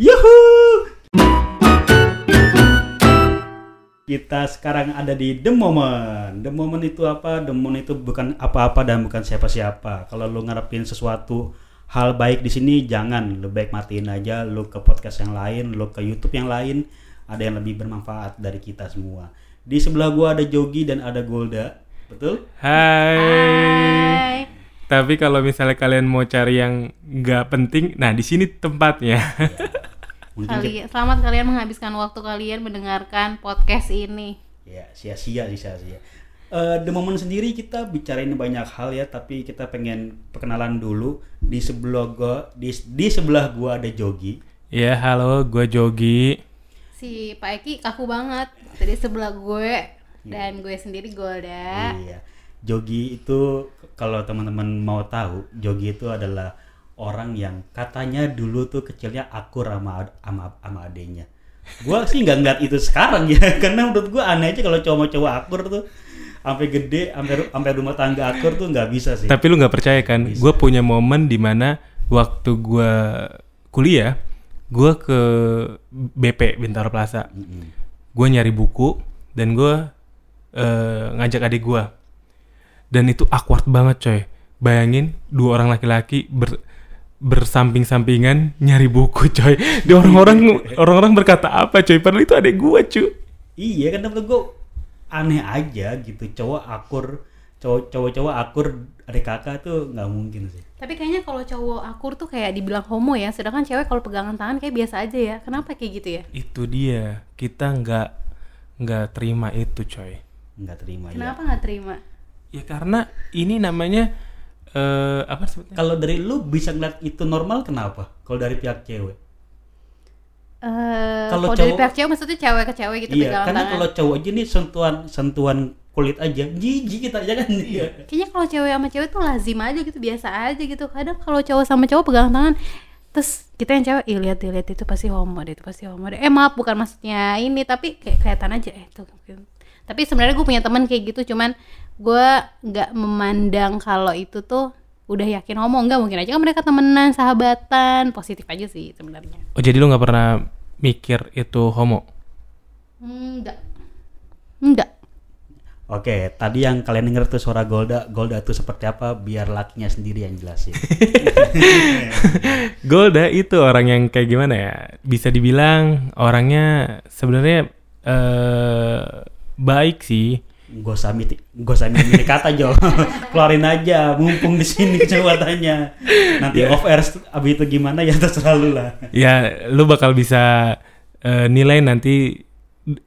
Yuhu! Kita sekarang ada di The Moment. The Moment itu apa? The Moment itu bukan apa-apa dan bukan siapa-siapa. Kalau lu ngarepin sesuatu hal baik di sini jangan lu baik matiin aja lu ke podcast yang lain, lu ke YouTube yang lain, ada yang lebih bermanfaat dari kita semua. Di sebelah gua ada Jogi dan ada Golda. Betul? Hai. Hai. Tapi kalau misalnya kalian mau cari yang nggak penting, nah di sini tempatnya. Mungkin Kali, selamat kalian menghabiskan waktu kalian mendengarkan podcast ini. Ya, sia-sia sih sia-sia. Eh, the moment sendiri kita bicarain banyak hal ya, tapi kita pengen perkenalan dulu. Di sebelah gua di, di sebelah gua ada Jogi. ya halo, gue Jogi. Si Pak Eki kaku banget. Tadi sebelah gue dan gue sendiri Golda. Iya. Jogi itu kalau teman-teman mau tahu, Jogi itu adalah orang yang katanya dulu tuh kecilnya akur sama sama, sama adenya. Gua sih nggak ngeliat itu sekarang ya, karena menurut gua aneh aja kalau cowok-cowok akur tuh sampai gede, sampai sampai rumah tangga akur tuh nggak bisa sih. Tapi lu nggak percaya kan? Gue punya momen di mana waktu gue kuliah, gue ke BP Bintaro Plaza. Gue nyari buku dan gue eh, ngajak adik gue. Dan itu awkward banget coy. Bayangin dua orang laki-laki ber bersamping-sampingan nyari buku coy. Di orang-orang orang-orang berkata apa coy? Padahal itu adik gue cuy. Iya kan menurut gua aneh aja gitu cowok akur cowok cowok-cowok akur adik kakak tuh nggak mungkin sih. Tapi kayaknya kalau cowok akur tuh kayak dibilang homo ya, sedangkan cewek kalau pegangan tangan kayak biasa aja ya. Kenapa kayak gitu ya? Itu dia. Kita nggak nggak terima itu coy. nggak terima ya. Kenapa nggak terima? Ya karena ini namanya eh apa sebutnya? Kalau dari lu bisa ngeliat itu normal kenapa? Kalau dari pihak cewek? Eh, Kalau dari pihak cewek maksudnya cewek ke cewek gitu iya, pegangan karena tangan. kalau cowok aja nih sentuhan sentuhan kulit aja jijik kita aja kan. Iya. Kayaknya kalau cewek sama cewek tuh lazim aja gitu, biasa aja gitu. Kadang kalau cowok sama cowok pegangan tangan, terus kita yang cewek, ih lihat lihat itu pasti homo deh, itu pasti homo deh. Eh maaf, bukan maksudnya ini, tapi kayak kelihatan aja eh tuh. Tapi sebenarnya gue punya teman kayak gitu, cuman gue nggak memandang kalau itu tuh udah yakin homo enggak mungkin aja kan mereka temenan sahabatan positif aja sih sebenarnya Oh jadi lu nggak pernah mikir itu homo? enggak enggak Oke, tadi yang kalian denger tuh suara Golda, Golda tuh seperti apa? Biar lakinya sendiri yang jelasin. Golda itu orang yang kayak gimana ya? Bisa dibilang orangnya sebenarnya eh baik sih. Gak usah miti, gak usah milih kata Jo, keluarin aja, mumpung di sini kecewatannya. Nanti off air abis itu gimana ya terserah lu lah. Ya lu bakal bisa eh, nilai nanti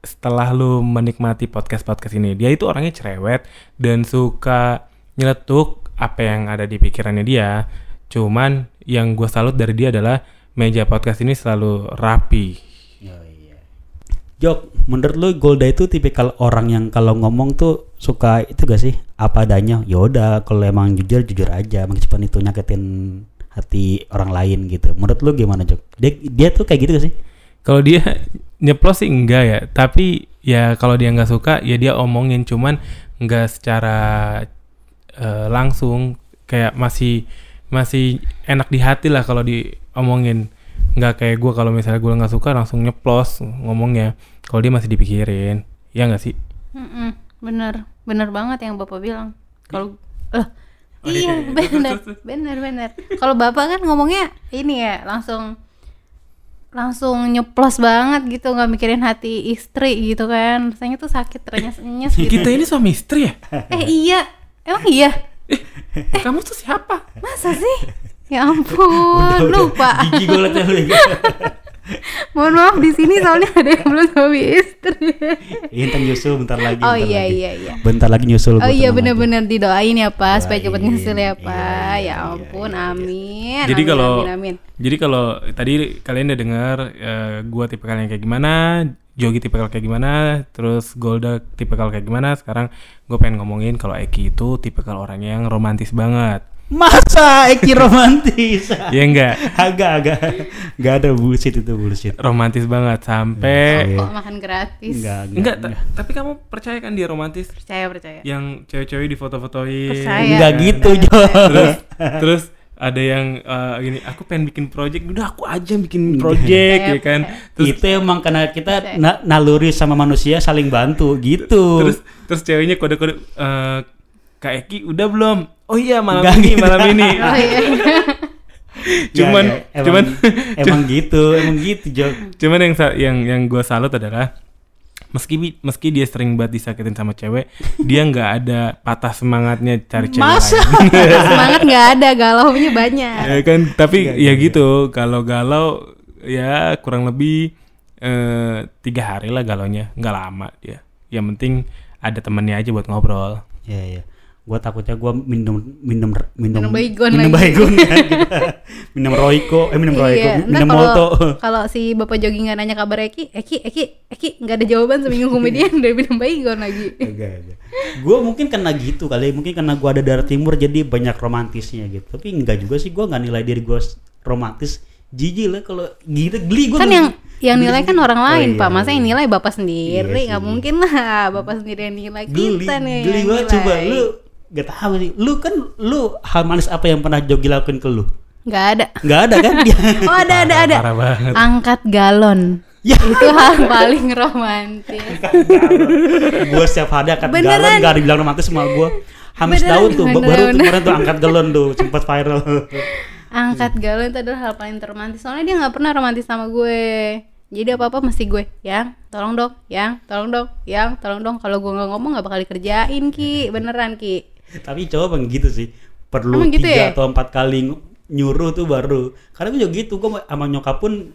setelah lu menikmati podcast-podcast ini. Dia itu orangnya cerewet dan suka nyeletuk apa yang ada di pikirannya dia. Cuman yang gue salut dari dia adalah meja podcast ini selalu rapi. Jok, menurut lu Golda itu tipikal orang yang kalau ngomong tuh suka itu gak sih? Apa adanya? Yaudah, kalau emang jujur jujur aja, meskipun itu nyakitin hati orang lain gitu. Menurut lu gimana Jok? Dia, dia tuh kayak gitu gak sih? Kalau dia nyeplos sih enggak ya, tapi ya kalau dia nggak suka ya dia omongin cuman nggak secara eh, langsung kayak masih masih enak di hati lah kalau diomongin nggak kayak gue kalau misalnya gue nggak suka langsung nyeplos ngomongnya. Kalau dia masih dipikirin. Ya nggak sih? Mm-mm, bener. Bener banget yang bapak bilang. Kalau eh Oh, iya, iya iya. bener. Terus, terus, bener bener. Kalau bapak kan ngomongnya ini ya langsung langsung nyeplos banget gitu nggak mikirin hati istri gitu kan. Rasanya tuh sakit renyes renyes gitu. kita ini suami istri ya? Eh iya. Emang iya? Kamu tuh siapa? Masa sih ya ampun lupa Gigi gue liatnya ya. mohon maaf di sini soalnya ada yang belum suami istri Intan nyusul bentar lagi. oh bentar iya lagi. iya iya Bentar lagi nyusul. Oh iya bener-bener didoain ya Pak supaya Doain, nyusul ya iya, Pak. iya, ya ampun, iya, iya. amin. Jadi amin, kalau- amin, amin. Jadi kalau tadi kalian udah dengar eh, gua tipikal yang kayak gimana, Jogi tipikal kayak gimana, terus Golda tipikal kayak gimana. Sekarang gue pengen ngomongin kalau Eki itu tipikal orang yang romantis banget. Masa Eki romantis? ya enggak? agak agak nggak ada bullshit itu bullshit. Romantis banget sampai Iya. Kok makan gratis? Enggak enggak, ta- tapi kamu percaya kan dia romantis? Percaya percaya. Yang cewek-cewek difoto-fotoin. Percaya. Enggak Iya. gitu, Jo. Terus terus ada yang eh, gini aku pengen bikin project udah aku aja yang bikin project ya kan terus itu emang karena kita na- naluri sama manusia saling bantu gitu. terus terus ceweknya kode-kode eh, Kak Eki udah belum oh iya malam Enggak ini gitu. malam ini Oh iya. cuman Ya, ya, emang, cuman emang gitu, emang gitu, Jo. cuman yang yang yang gue salut adalah meski meski dia sering banget disakitin sama cewek dia nggak ada patah semangatnya cari cewek Masa? lain. Semangat nggak ada, galaunya banyak. ya kan tapi Iya, ya iya, gitu kalau galau ya kurang lebih eh, tiga hari lah galaunya nggak lama dia yang penting ada temennya aja buat ngobrol Iya, iya. Gua takutnya gua minum minum minum Minum Baygon minum. Baygon ya, gitu. minum Royco, eh minum Iya, ntar minum kalau Molto. kalau si bapak jogging nggak nanya kabar Eki, Eki, Eki, Eki nggak ada jawaban seminggu kemudian dari minum baygon lagi. Gue mungkin kena gitu kali, mungkin karena gua ada darah timur jadi banyak romantisnya gitu. Tapi enggak juga sih, gua nggak nilai diri gua s- romantis. Jijik lah kalau gitu geli gua. kan yang yang nilai kan sendiri. orang Oh, lain iya, pak, masa iya. yang nilai bapak sendiri Iya nggak sih. mungkin lah bapak sendiri yang nilai geli, kita nih. geli nilai. coba lu gak tahu sih. Lu kan lu hal manis apa yang pernah Jogi lakuin ke lu? nggak ada. Nggak ada kan? Dia. Oh ada ada ada. parah banget Angkat galon. ya, Itu hal paling romantis. gue setiap hari angkat Beneran. galon gak dibilang romantis sama gue. Hamis Beneran, daun tuh, beneran, baru tuh beneran. kemarin tuh angkat galon tuh, sempat viral. Angkat galon itu adalah hal paling terromantis. Soalnya dia nggak pernah romantis sama gue. Jadi apa apa mesti gue, yang tolong dong, yang tolong dong, yang tolong dong. Kalau gue nggak ngomong nggak bakal dikerjain ki, beneran ki. Tapi coba bang gitu sih. Perlu Emang gitu tiga ya? atau empat kali nyuruh tuh baru. Karena gue juga gitu, gue sama nyokap pun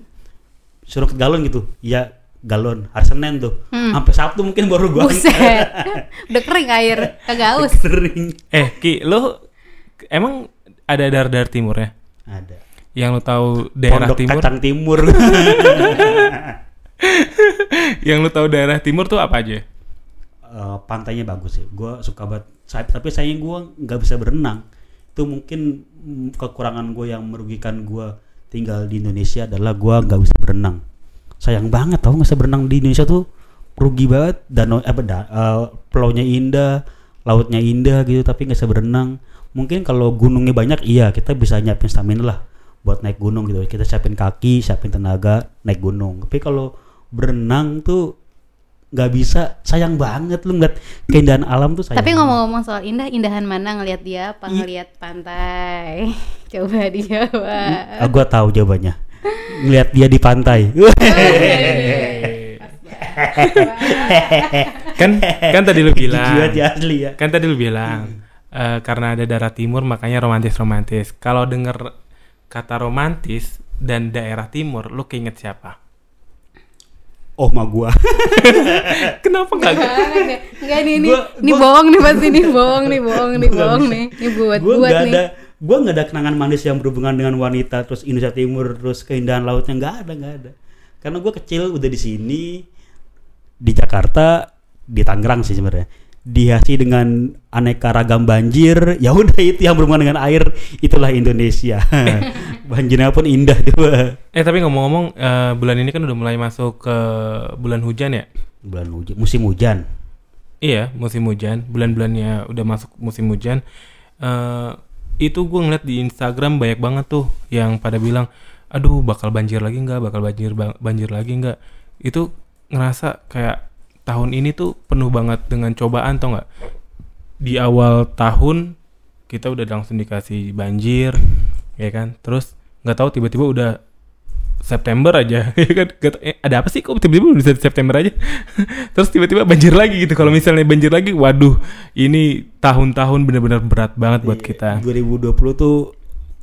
suruh ke galon gitu. Ya galon hari Senin tuh. Sampai Sabtu mungkin baru gue Hmm. Buset, udah kering air, kagak aus. Kering. eh Ki lo emang ada dar-dar timur ya Ada. yang lo tahu daerah Pondok timur kacang timur. yang lo tahu daerah timur tuh apa aja Eh, pantainya bagus sih. Gue suka banget. Saya- Tapi sayang gue nggak bisa berenang. Itu mungkin mm, kekurangan gue yang merugikan gue tinggal di Indonesia adalah gue nggak bisa berenang. Sayang banget tau nggak bisa berenang di Indonesia tuh rugi banget. Danau apa eh, pulaunya indah, lautnya indah gitu tapi nggak bisa berenang. Mungkin kalau gunungnya banyak iya kita bisa nyiapin stamina lah buat naik gunung gitu. Kita siapin kaki, siapin tenaga naik gunung. Tapi kalau berenang tuh nggak bisa sayang banget lu ngeliat keindahan alam tuh sayang Tapi ngomong-ngomong soal indah, indahan mana ngelihat dia apa Ih. ngelihat pantai? Coba dijawab. ah, gua tahu jawabannya. Ngeliat dia di pantai. Kan kan tadi lu bilang. ya, asli ya. Kan tadi lu bilang eh, karena ada daerah timur makanya romantis romantis kalau denger kata romantis dan daerah timur lu keinget siapa oh ma gua. Kenapa nggak Enggak, enggak nih, nih gua- bohong nih pasti nih bohong nih bohong nih nggak bohong nih, ini buat gua buat nggak nih. ada gua nggak ada kenangan manis yang berhubungan dengan wanita terus Indonesia Timur terus keindahan lautnya. Nggak ada nggak ada. Karena gua kecil udah di sini di Jakarta di Tangerang sih sebenarnya dihiasi dengan aneka ragam banjir ya udah itu yang berhubungan dengan air itulah Indonesia banjirnya pun indah juga eh tapi ngomong-ngomong eh, bulan ini kan udah mulai masuk ke bulan hujan ya bulan hujan musim hujan Iya, musim hujan. Bulan-bulannya udah masuk musim hujan. eh itu gue ngeliat di Instagram banyak banget tuh yang pada bilang, aduh bakal banjir lagi nggak, bakal banjir ba- banjir lagi nggak. Itu ngerasa kayak tahun ini tuh penuh banget dengan cobaan tau nggak. Di awal tahun kita udah langsung dikasih banjir, ya kan. Terus nggak tahu tiba-tiba udah September aja ya kan eh, ada apa sih kok tiba-tiba udah September aja terus tiba-tiba banjir lagi gitu kalau misalnya banjir lagi waduh ini tahun-tahun benar-benar berat banget buat kita 2020 tuh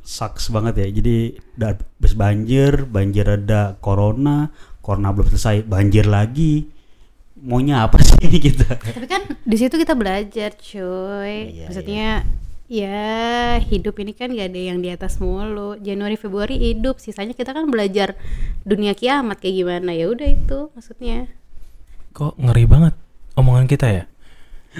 sucks banget ya. Jadi udah habis banjir, banjir ada corona, corona belum selesai, banjir lagi. Maunya apa sih ini kita? Tapi kan di situ kita belajar, cuy. Iya, Maksudnya ya hidup ini kan gak ada yang di atas mulu. Januari Februari hidup, sisanya kita kan belajar dunia kiamat kayak gimana. Ya udah itu maksudnya. kok ngeri banget omongan kita ya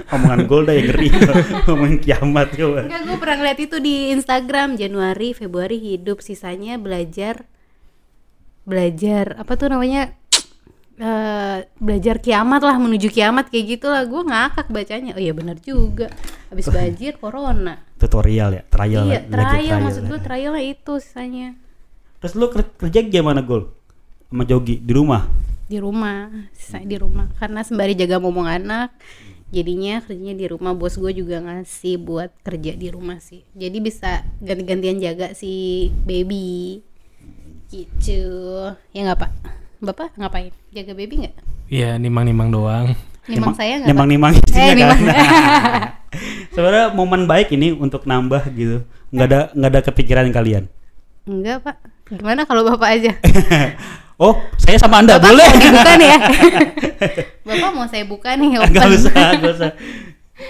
Omongan Golda yang ngeri, omongan kiamat coba. Enggak, gue pernah ngeliat itu di Instagram Januari Februari hidup, sisanya belajar belajar apa tuh namanya eh, belajar kiamat lah menuju kiamat kayak gitulah. Gue ngakak bacanya. Oh iya bener juga. Habis banjir corona. Tutorial ya? Trial iya ya, belajar trial. maksud gue trialnya itu sisanya. Terus lu ker- kerja gimana gol sama Jogi? Di rumah? Di rumah. Sisa di rumah. Karena sembari jaga momong anak jadinya kerjanya di rumah. Bos gue juga ngasih buat kerja di rumah sih. Jadi bisa ganti-gantian jaga si baby. Gitu. Ya nggak pak bapak ngapain? Jaga baby nggak? Iya, nimang-nimang doang. nimang saya nggak nemang isinya Eh, kan? nimang. sebenarnya momen baik ini untuk nambah gitu. Nggak ada nggak ada kepikiran kalian? Enggak pak. Gimana kalau bapak aja? Oh saya sama anda bapak boleh. mau dibuka nih ya? Bapak mau saya buka nih open. usah nggak usah.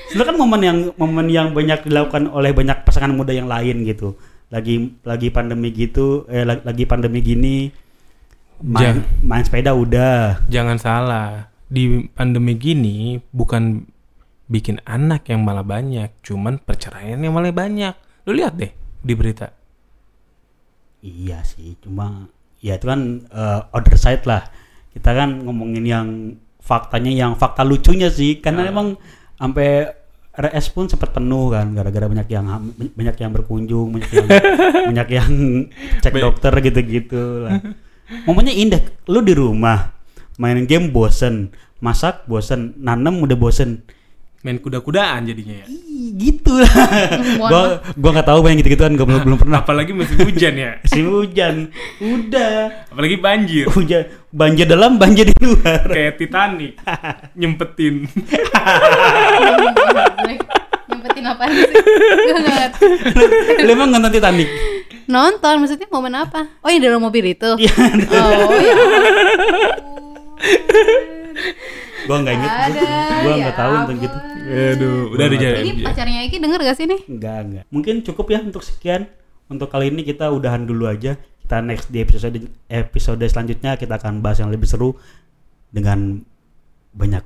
Sebenarnya kan momen yang momen yang banyak dilakukan oleh banyak pasangan muda yang lain gitu. Lagi lagi pandemi gitu eh la- lagi pandemi gini main, main sepeda udah Jangan salah, di pandemi gini bukan bikin anak yang malah banyak, cuman perceraian yang malah banyak. Lu lihat deh di berita. Iya sih, cuma ya itu kan eh, other side lah. Kita kan ngomongin yang faktanya yang fakta lucunya sih, karena Ah. emang sampai RS pun sempat penuh kan gara-gara banyak yang banyak yang berkunjung, banyak yang banyak yang cek dokter gitu-gitu lah. Momennya indah, lu di rumah main game bosen, masak bosen, nanem udah bosen. Main kuda-kudaan jadinya ya. Ih, gitu lah. Gua gua nggak tahu yang gitu-gituan, gua belum belum pernah. Apalagi musim hujan ya. Si hujan, udah. Apalagi banjir. hujan banjir dalam banjir di luar Kayak Titanic. Nyempetin. nyempetin apa sih Gua nggak ngerti. lu emang nonton Titanic nonton maksudnya momen apa? Oh yang dalam mobil itu? Iya. oh ya gua nggak inget Ada, gua ya nggak tahu nonton ampun. gitu Aduh, udah ada nggak ini pacarnya Eki denger gak sih nih enggak enggak mungkin cukup ya untuk sekian. Untuk kali ini kita udahan dulu aja. Kita next di episode episode selanjutnya kita akan bahas yang lebih seru dengan banyak